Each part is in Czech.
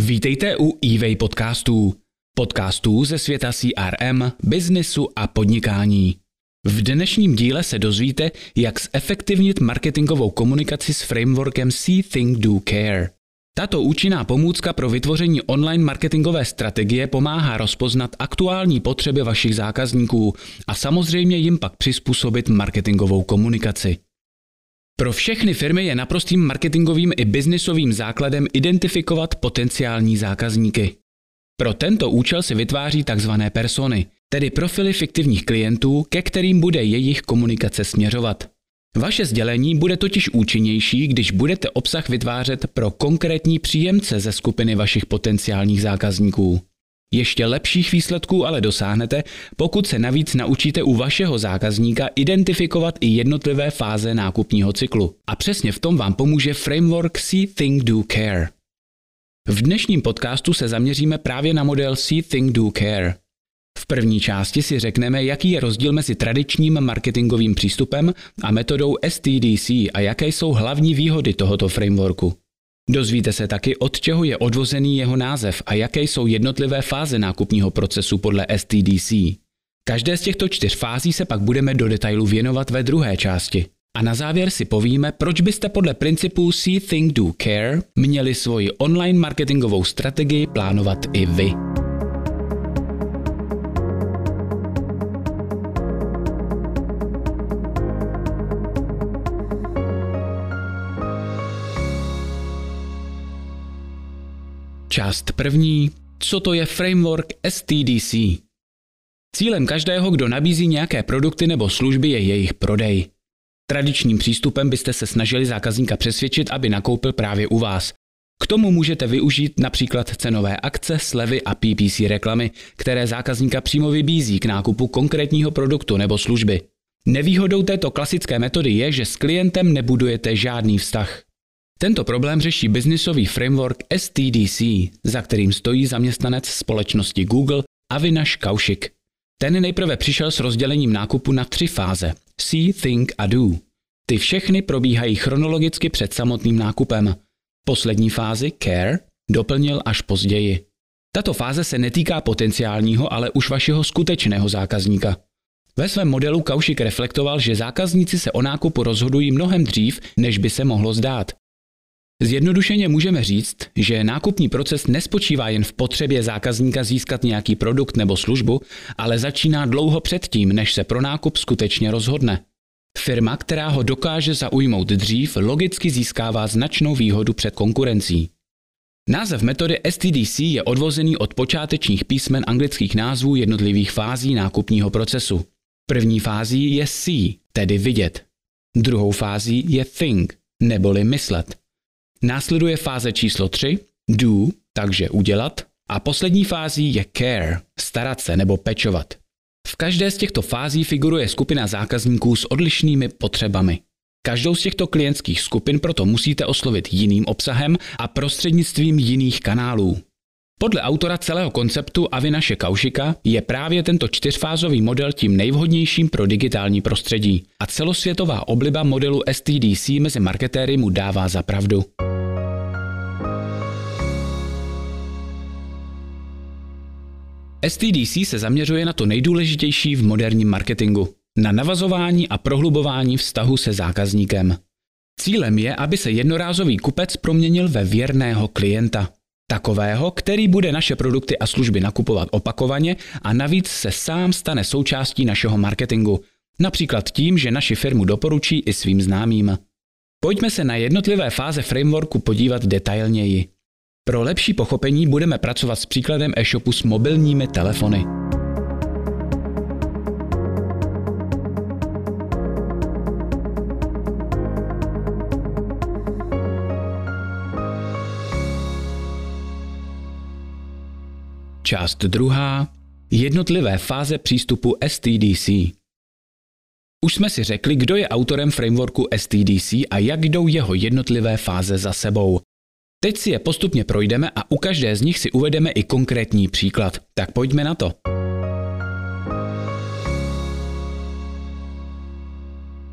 Vítejte u eWay podcastů. Podcastů ze světa CRM, biznisu a podnikání. V dnešním díle se dozvíte, jak zefektivnit marketingovou komunikaci s frameworkem See Think Do Care. Tato účinná pomůcka pro vytvoření online marketingové strategie pomáhá rozpoznat aktuální potřeby vašich zákazníků a samozřejmě jim pak přizpůsobit marketingovou komunikaci. Pro všechny firmy je naprostým marketingovým i biznisovým základem identifikovat potenciální zákazníky. Pro tento účel si vytváří tzv. persony, tedy profily fiktivních klientů, ke kterým bude jejich komunikace směřovat. Vaše sdělení bude totiž účinnější, když budete obsah vytvářet pro konkrétní příjemce ze skupiny vašich potenciálních zákazníků. Ještě lepších výsledků ale dosáhnete, pokud se navíc naučíte u vašeho zákazníka identifikovat i jednotlivé fáze nákupního cyklu. A přesně v tom vám pomůže framework See Think Do Care. V dnešním podcastu se zaměříme právě na model See Think Do Care. V první části si řekneme, jaký je rozdíl mezi tradičním marketingovým přístupem a metodou STDC a jaké jsou hlavní výhody tohoto frameworku. Dozvíte se taky, od čeho je odvozený jeho název a jaké jsou jednotlivé fáze nákupního procesu podle STDC. Každé z těchto čtyř fází se pak budeme do detailu věnovat ve druhé části. A na závěr si povíme, proč byste podle principů See, Think, Do, Care měli svoji online marketingovou strategii plánovat i vy. Část první. Co to je framework STDC? Cílem každého, kdo nabízí nějaké produkty nebo služby, je jejich prodej. Tradičním přístupem byste se snažili zákazníka přesvědčit, aby nakoupil právě u vás. K tomu můžete využít například cenové akce, slevy a PPC reklamy, které zákazníka přímo vybízí k nákupu konkrétního produktu nebo služby. Nevýhodou této klasické metody je, že s klientem nebudujete žádný vztah. Tento problém řeší biznisový framework STDC, za kterým stojí zaměstnanec společnosti Google Avinash Kaushik. Ten nejprve přišel s rozdělením nákupu na tři fáze – See, Think a Do. Ty všechny probíhají chronologicky před samotným nákupem. Poslední fázi, Care, doplnil až později. Tato fáze se netýká potenciálního, ale už vašeho skutečného zákazníka. Ve svém modelu Kaušik reflektoval, že zákazníci se o nákupu rozhodují mnohem dřív, než by se mohlo zdát. Zjednodušeně můžeme říct, že nákupní proces nespočívá jen v potřebě zákazníka získat nějaký produkt nebo službu, ale začíná dlouho předtím, než se pro nákup skutečně rozhodne. Firma, která ho dokáže zaujmout dřív, logicky získává značnou výhodu před konkurencí. Název metody STDC je odvozený od počátečních písmen anglických názvů jednotlivých fází nákupního procesu. První fází je see, tedy vidět. Druhou fází je think, neboli myslet. Následuje fáze číslo 3, do, takže udělat, a poslední fází je care, starat se nebo pečovat. V každé z těchto fází figuruje skupina zákazníků s odlišnými potřebami. Každou z těchto klientských skupin proto musíte oslovit jiným obsahem a prostřednictvím jiných kanálů. Podle autora celého konceptu Avinaše Kaušika je právě tento čtyřfázový model tím nejvhodnějším pro digitální prostředí a celosvětová obliba modelu STDC mezi marketéry mu dává za pravdu. STDC se zaměřuje na to nejdůležitější v moderním marketingu, na navazování a prohlubování vztahu se zákazníkem. Cílem je, aby se jednorázový kupec proměnil ve věrného klienta. Takového, který bude naše produkty a služby nakupovat opakovaně a navíc se sám stane součástí našeho marketingu, například tím, že naši firmu doporučí i svým známým. Pojďme se na jednotlivé fáze frameworku podívat detailněji. Pro lepší pochopení budeme pracovat s příkladem e-shopu s mobilními telefony. Část druhá. Jednotlivé fáze přístupu STDC. Už jsme si řekli, kdo je autorem frameworku STDC a jak jdou jeho jednotlivé fáze za sebou. Teď si je postupně projdeme a u každé z nich si uvedeme i konkrétní příklad. Tak pojďme na to.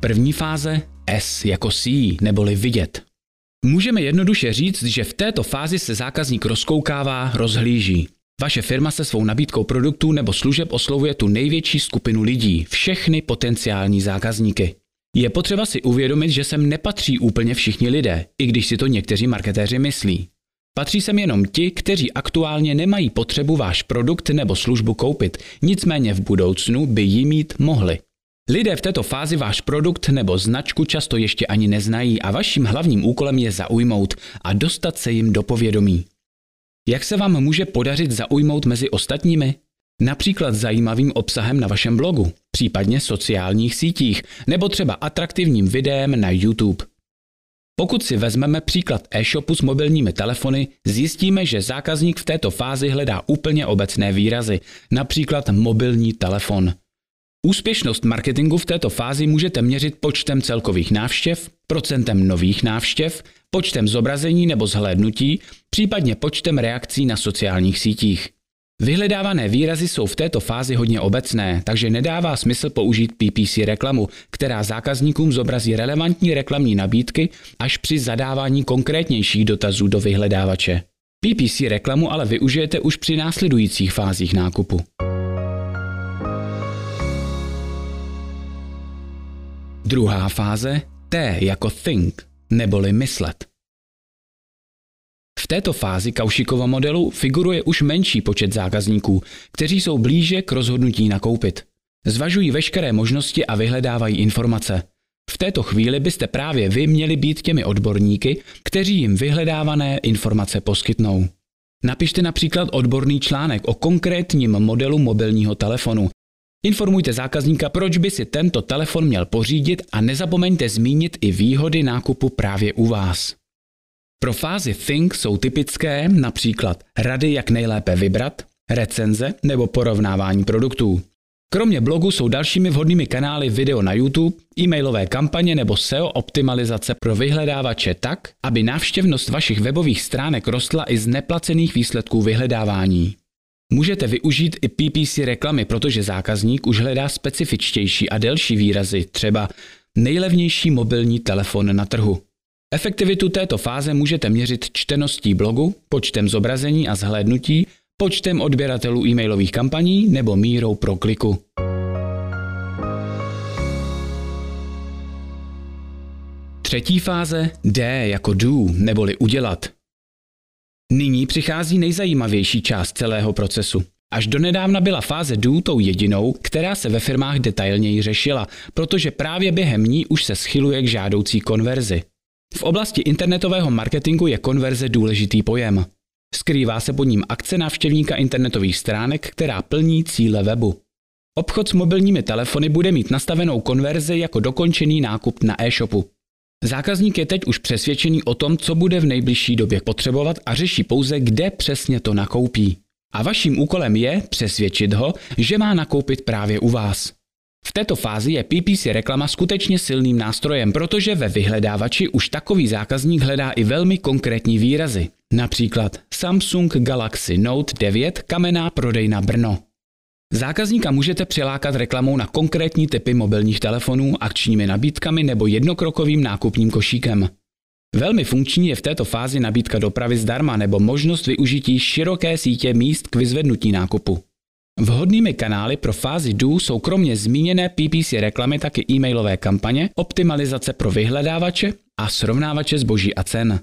První fáze S jako see, neboli vidět. Můžeme jednoduše říct, že v této fázi se zákazník rozkoukává, rozhlíží. Vaše firma se svou nabídkou produktů nebo služeb oslovuje tu největší skupinu lidí, všechny potenciální zákazníky. Je potřeba si uvědomit, že sem nepatří úplně všichni lidé, i když si to někteří marketéři myslí. Patří sem jenom ti, kteří aktuálně nemají potřebu váš produkt nebo službu koupit, nicméně v budoucnu by ji mít mohli. Lidé v této fázi váš produkt nebo značku často ještě ani neznají a vaším hlavním úkolem je zaujmout a dostat se jim do povědomí. Jak se vám může podařit zaujmout mezi ostatními? Například zajímavým obsahem na vašem blogu, případně sociálních sítích, nebo třeba atraktivním videem na YouTube. Pokud si vezmeme příklad e-shopu s mobilními telefony, zjistíme, že zákazník v této fázi hledá úplně obecné výrazy, například mobilní telefon. Úspěšnost marketingu v této fázi můžete měřit počtem celkových návštěv, procentem nových návštěv, počtem zobrazení nebo zhlédnutí, případně počtem reakcí na sociálních sítích. Vyhledávané výrazy jsou v této fázi hodně obecné, takže nedává smysl použít PPC reklamu, která zákazníkům zobrazí relevantní reklamní nabídky až při zadávání konkrétnějších dotazů do vyhledávače. PPC reklamu ale využijete už při následujících fázích nákupu. Druhá fáze T jako think, neboli myslet. V této fázi Kaušikova modelu figuruje už menší počet zákazníků, kteří jsou blíže k rozhodnutí nakoupit. Zvažují veškeré možnosti a vyhledávají informace. V této chvíli byste právě vy měli být těmi odborníky, kteří jim vyhledávané informace poskytnou. Napište například odborný článek o konkrétním modelu mobilního telefonu. Informujte zákazníka, proč by si tento telefon měl pořídit a nezapomeňte zmínit i výhody nákupu právě u vás. Pro fázi Think jsou typické například rady, jak nejlépe vybrat, recenze nebo porovnávání produktů. Kromě blogu jsou dalšími vhodnými kanály video na YouTube, e-mailové kampaně nebo SEO optimalizace pro vyhledávače tak, aby návštěvnost vašich webových stránek rostla i z neplacených výsledků vyhledávání. Můžete využít i PPC reklamy, protože zákazník už hledá specifičtější a delší výrazy, třeba nejlevnější mobilní telefon na trhu. Efektivitu této fáze můžete měřit čteností blogu, počtem zobrazení a zhlédnutí, počtem odběratelů e-mailových kampaní nebo mírou pro kliku. Třetí fáze D jako do, neboli udělat. Nyní přichází nejzajímavější část celého procesu. Až donedávna byla fáze do tou jedinou, která se ve firmách detailněji řešila, protože právě během ní už se schyluje k žádoucí konverzi. V oblasti internetového marketingu je konverze důležitý pojem. Skrývá se pod ním akce návštěvníka internetových stránek, která plní cíle webu. Obchod s mobilními telefony bude mít nastavenou konverzi jako dokončený nákup na e-shopu. Zákazník je teď už přesvědčený o tom, co bude v nejbližší době potřebovat a řeší pouze, kde přesně to nakoupí. A vaším úkolem je přesvědčit ho, že má nakoupit právě u vás. V této fázi je PPC reklama skutečně silným nástrojem, protože ve vyhledávači už takový zákazník hledá i velmi konkrétní výrazy. Například Samsung Galaxy Note 9 kamená prodejna Brno. Zákazníka můžete přilákat reklamou na konkrétní typy mobilních telefonů, akčními nabídkami nebo jednokrokovým nákupním košíkem. Velmi funkční je v této fázi nabídka dopravy zdarma nebo možnost využití široké sítě míst k vyzvednutí nákupu. Vhodnými kanály pro fázi do jsou kromě zmíněné PPC reklamy taky e-mailové kampaně, optimalizace pro vyhledávače a srovnávače zboží a cen.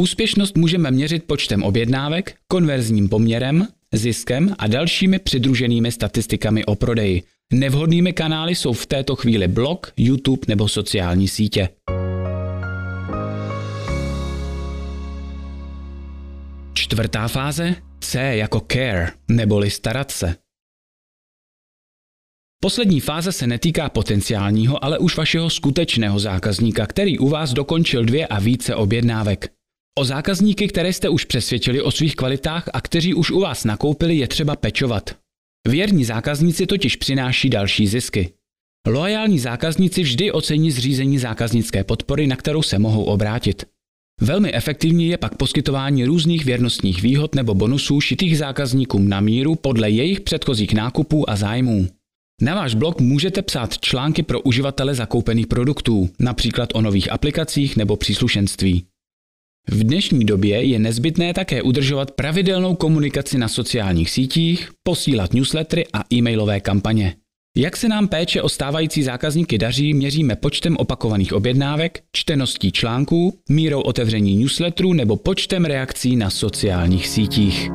Úspěšnost můžeme měřit počtem objednávek, konverzním poměrem, ziskem a dalšími přidruženými statistikami o prodeji. Nevhodnými kanály jsou v této chvíli blog, YouTube nebo sociální sítě. Čtvrtá fáze C jako care, neboli starat se. Poslední fáze se netýká potenciálního, ale už vašeho skutečného zákazníka, který u vás dokončil dvě a více objednávek. O zákazníky, které jste už přesvědčili o svých kvalitách a kteří už u vás nakoupili, je třeba pečovat. Věrní zákazníci totiž přináší další zisky. Loajální zákazníci vždy ocení zřízení zákaznické podpory, na kterou se mohou obrátit. Velmi efektivní je pak poskytování různých věrnostních výhod nebo bonusů šitých zákazníkům na míru podle jejich předchozích nákupů a zájmů. Na váš blog můžete psát články pro uživatele zakoupených produktů, například o nových aplikacích nebo příslušenství. V dnešní době je nezbytné také udržovat pravidelnou komunikaci na sociálních sítích, posílat newslettery a e-mailové kampaně. Jak se nám péče o stávající zákazníky daří, měříme počtem opakovaných objednávek, čteností článků, mírou otevření newsletterů nebo počtem reakcí na sociálních sítích.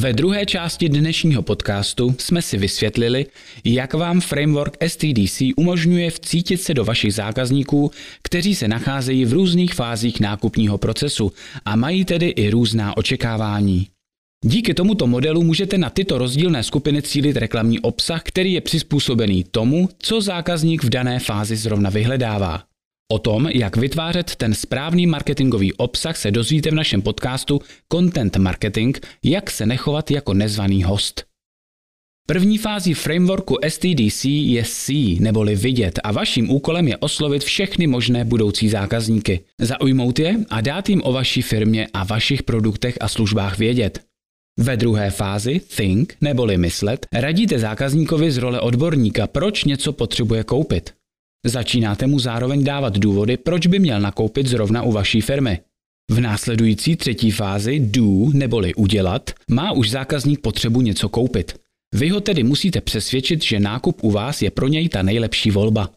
Ve druhé části dnešního podcastu jsme si vysvětlili, jak vám framework STDC umožňuje vcítit se do vašich zákazníků, kteří se nacházejí v různých fázích nákupního procesu a mají tedy i různá očekávání. Díky tomuto modelu můžete na tyto rozdílné skupiny cílit reklamní obsah, který je přizpůsobený tomu, co zákazník v dané fázi zrovna vyhledává. O tom, jak vytvářet ten správný marketingový obsah, se dozvíte v našem podcastu Content Marketing, jak se nechovat jako nezvaný host. První fází frameworku STDC je C, neboli vidět, a vaším úkolem je oslovit všechny možné budoucí zákazníky. Zaujmout je a dát jim o vaší firmě a vašich produktech a službách vědět. Ve druhé fázi, think, neboli myslet, radíte zákazníkovi z role odborníka, proč něco potřebuje koupit. Začínáte mu zároveň dávat důvody, proč by měl nakoupit zrovna u vaší firmy. V následující třetí fázi do neboli udělat má už zákazník potřebu něco koupit. Vy ho tedy musíte přesvědčit, že nákup u vás je pro něj ta nejlepší volba.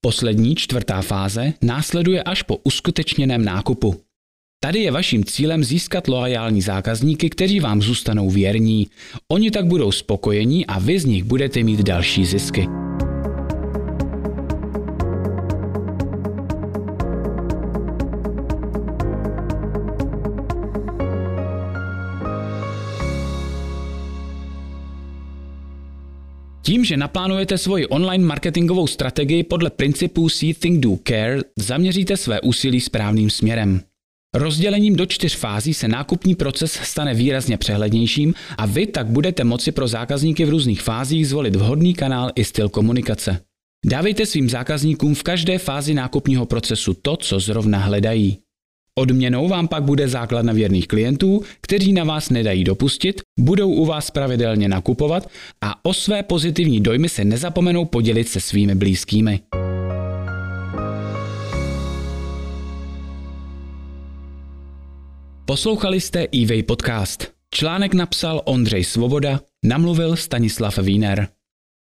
Poslední čtvrtá fáze následuje až po uskutečněném nákupu. Tady je vaším cílem získat loajální zákazníky, kteří vám zůstanou věrní. Oni tak budou spokojení a vy z nich budete mít další zisky. Tím, že naplánujete svoji online marketingovou strategii podle principů See, Think, Do, Care, zaměříte své úsilí správným směrem. Rozdělením do čtyř fází se nákupní proces stane výrazně přehlednějším a vy tak budete moci pro zákazníky v různých fázích zvolit vhodný kanál i styl komunikace. Dávejte svým zákazníkům v každé fázi nákupního procesu to, co zrovna hledají. Odměnou vám pak bude základna věrných klientů, kteří na vás nedají dopustit, budou u vás pravidelně nakupovat a o své pozitivní dojmy se nezapomenou podělit se svými blízkými. Poslouchali jste eWay podcast. Článek napsal Ondřej Svoboda, namluvil Stanislav Wiener.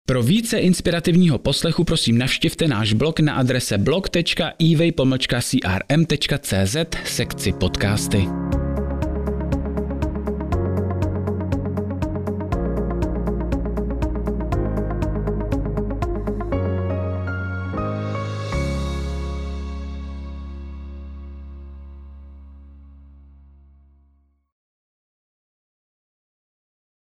Pro více inspirativního poslechu prosím navštivte náš blog na adrese blog.ivej.crm.cz sekci podcasty.